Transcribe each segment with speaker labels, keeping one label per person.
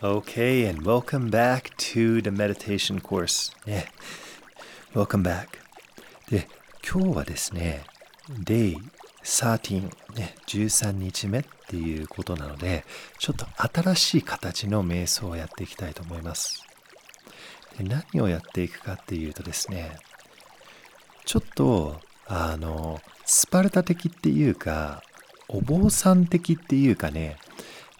Speaker 1: Okay, and welcome back to the meditation course. ね、welcome back. で、今日はですね、Day 13、ね、13日目っていうことなので、ちょっと新しい形の瞑想をやっていきたいと思います。で何をやっていくかっていうとですね、ちょっと、あの、スパルタ的っていうか、お坊さん的っていうかね、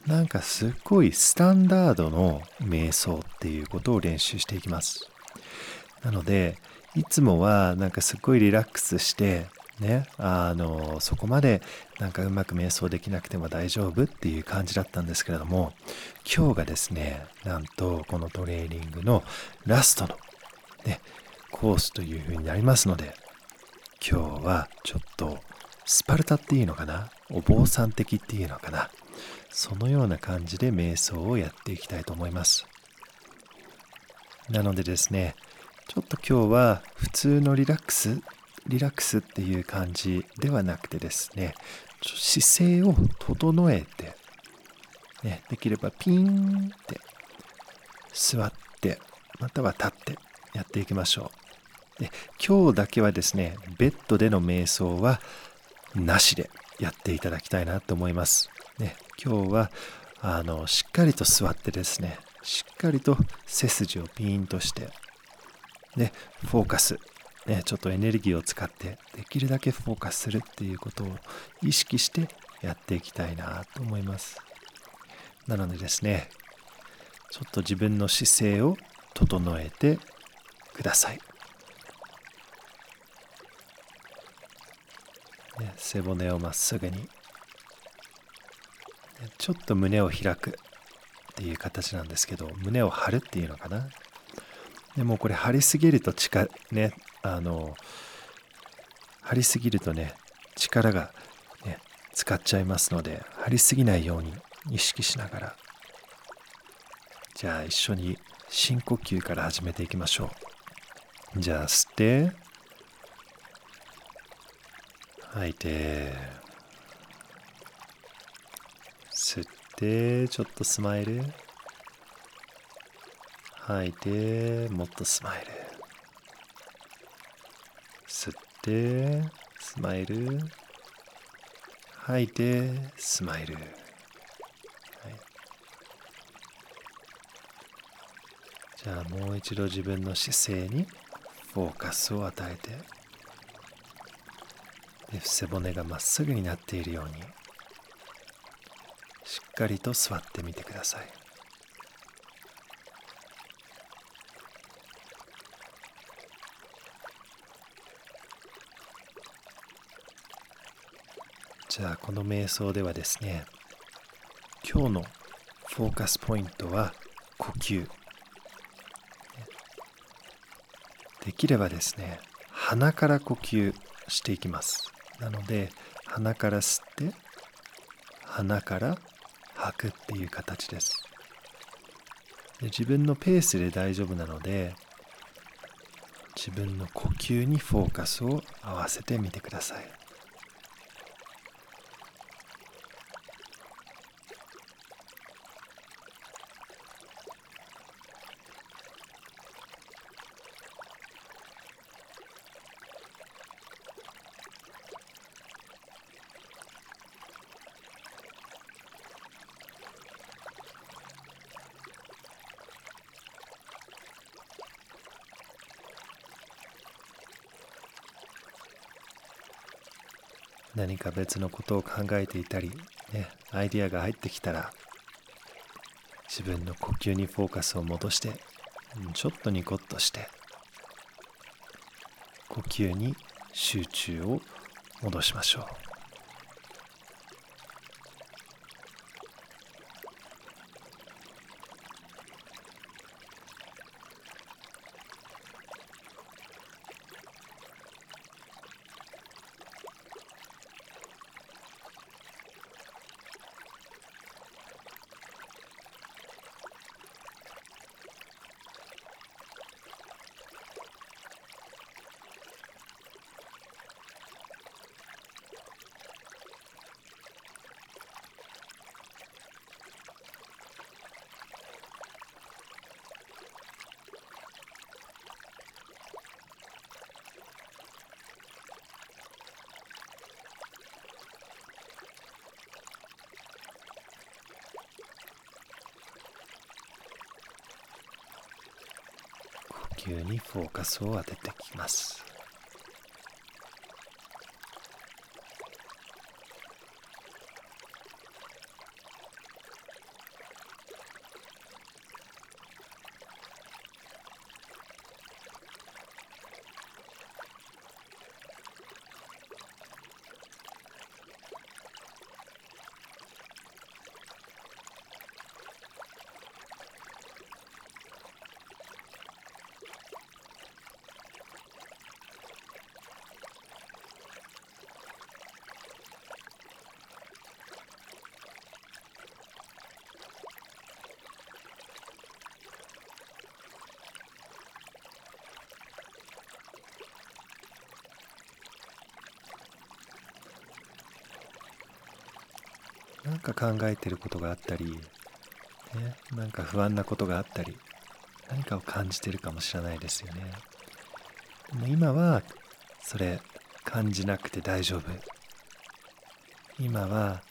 Speaker 1: なんかすっごいスタンダードの瞑想っていうことを練習していきます。なので、いつもはなんかすっごいリラックスして、ね、あの、そこまでなんかうまく瞑想できなくても大丈夫っていう感じだったんですけれども、今日がですね、なんとこのトレーニングのラストのね、コースという風になりますので、今日はちょっとスパルタっていうのかな？お坊さん的っていうのかな？そのような感じで瞑想をやっていきたいと思います。なのでですね、ちょっと今日は普通のリラックス、リラックスっていう感じではなくてですね、姿勢を整えて、ね、できればピンって座って、または立ってやっていきましょう。で今日だけはですね、ベッドでの瞑想はなしでやっていただきたいなと思います。今日はあのしっかりと座ってですねしっかりと背筋をピーンとしてねフォーカス、ね、ちょっとエネルギーを使ってできるだけフォーカスするっていうことを意識してやっていきたいなと思います。なのでですねちょっと自分の姿勢を整えてください、ね、背骨をまっすぐに。ちょっと胸を開くっていう形なんですけど胸を張るっていうのかな。でもこれ張りすぎると力ねあの張りすぎるとね力がね使っちゃいますので張りすぎないように意識しながら。じゃあ一緒に深呼吸から始めていきましょう。じゃあ吸って吐いて。吸ってちょっとスマイル。吐いてもっとスマイル。吸ってスマイル。吐いてスマイル、はい、じゃあもう一度自分の姿勢にフォーカスを与えてで背骨がまっすぐになっているように。かりと座ってみてください。じゃあこの瞑想ではですね今日のフォーカスポイントは呼吸。できればですね鼻から呼吸していきます。なので鼻から吸って鼻から履くっていう形です。で自分のペースで大丈夫なので自分の呼吸にフォーカスを合わせてみてください。何か別のことを考えていたり、ね、アイデアが入ってきたら自分の呼吸にフォーカスを戻してちょっとニコッとして呼吸に集中を戻しましょう。球にフォーカスを当ててきます。なんか考えてることがあったり、ね、なんか不安なことがあったり何かを感じてるかもしれないですよね。でも今はそれ感じなくて大丈夫。今は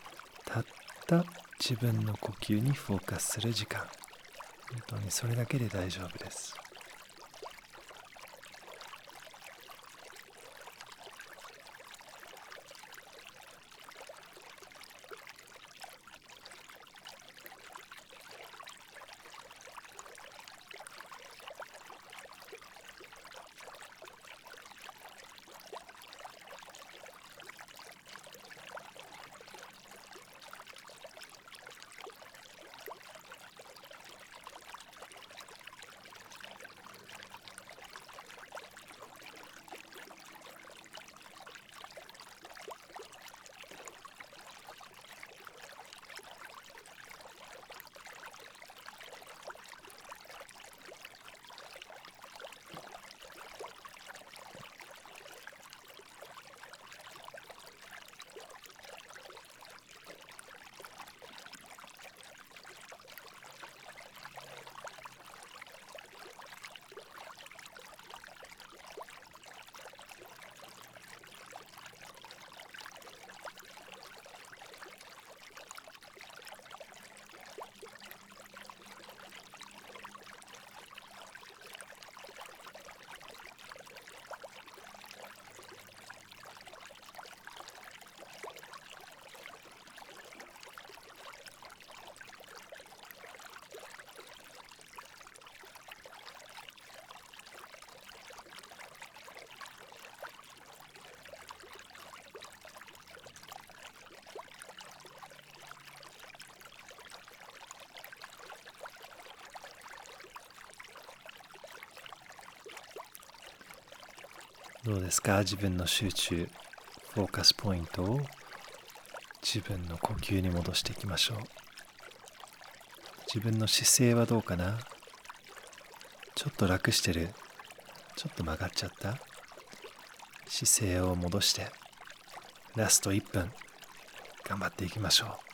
Speaker 1: たった自分の呼吸にフォーカスする時間。本当にそれだけで大丈夫です。どうですか？自分の集中フォーカスポイントを自分の呼吸に戻していきましょう。自分の姿勢はどうかな？ちょっと楽してる？ちょっと曲がっちゃった？姿勢を戻してラスト1分頑張っていきましょう。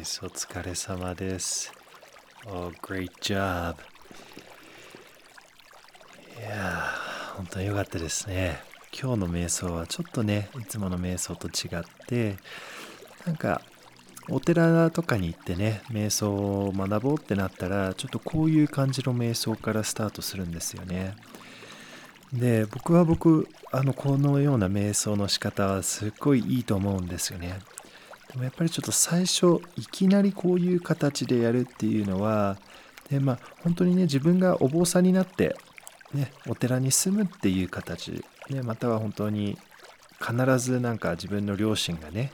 Speaker 1: Nice. お疲れ様です。Oh, great job. いやー、本当に良かったですね。今日の瞑想はちょっとね、いつもの瞑想と違って、なんか、お寺とかに行ってね、瞑想を学ぼうってなったら、ちょっとこういう感じの瞑想からスタートするんですよね。で、僕は僕、あの、このような瞑想の仕方はすっごいいいと思うんですよね。でもやっぱりちょっと最初、いきなりこういう形でやるっていうのは、でまあ、本当にね、自分がお坊さんになって、ね、お寺に住むっていう形、ね、または本当に必ずなんか自分の両親がね、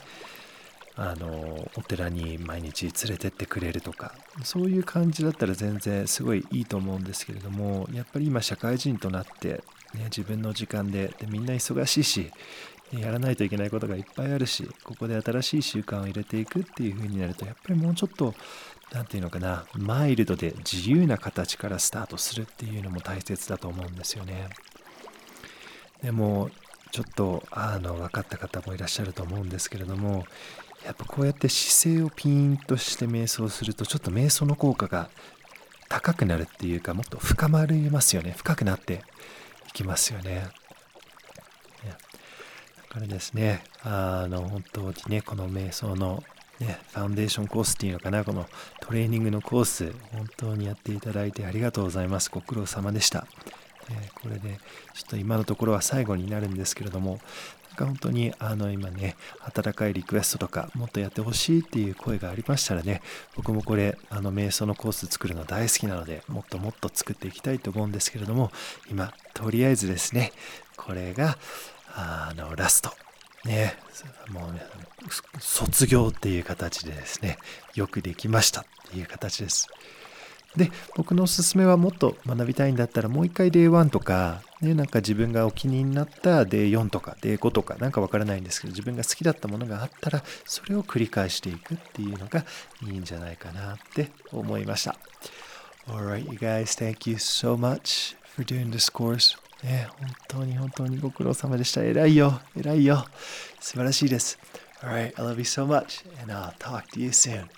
Speaker 1: あのお寺に毎日連れてってくれるとかそういう感じだったら全然すごいいいと思うんですけれどもやっぱり今社会人となって、ね、自分の時間ででみんな忙しいしやらないといけないことがいっぱいあるしここで新しい習慣を入れていくっていう風になるとやっぱりもうちょっと何て言うのかなマイルドで自由な形からスタートするっていうのも大切だと思うんですよね。でもちょっとあの分かった方もいらっしゃると思うんですけれどもやっぱこうやって姿勢をピーンとして瞑想するとちょっと瞑想の効果が高くなるっていうかもっと深まりますよね深くなっていきますよね。からですね。あの本当にねこの瞑想のね、ファンデーションコースっていうのかなこのトレーニングのコース本当にやっていただいてありがとうございます。ご苦労様でした、ねこれでちょっと今のところは最後になるんですけれどもなんか本当にあの今ね温かいリクエストとかもっとやってほしいっていう声がありましたらね僕もこれあの瞑想のコース作るの大好きなのでもっともっと作っていきたいと思うんですけれども今とりあえずですねこれがあのラストね、もう、卒業っていう形でですね、よくできましたっていう形です。で、僕のおすすめはもっと学びたいんだったら、もう一回 Day1 とか、ね、なんか自分がお気になった Day4 とか Day5 とか、なんかわからないんですけど、自分が好きだったものがあったら、それを繰り返していくっていうのがいいんじゃないかなって思いました。Alright, you guys, thank you so much for doing this course. ね、本当に本当にご苦労様でした。偉いよ、偉いよ。素晴らしいです。Alright, I love you so much, and I'll talk to you soon.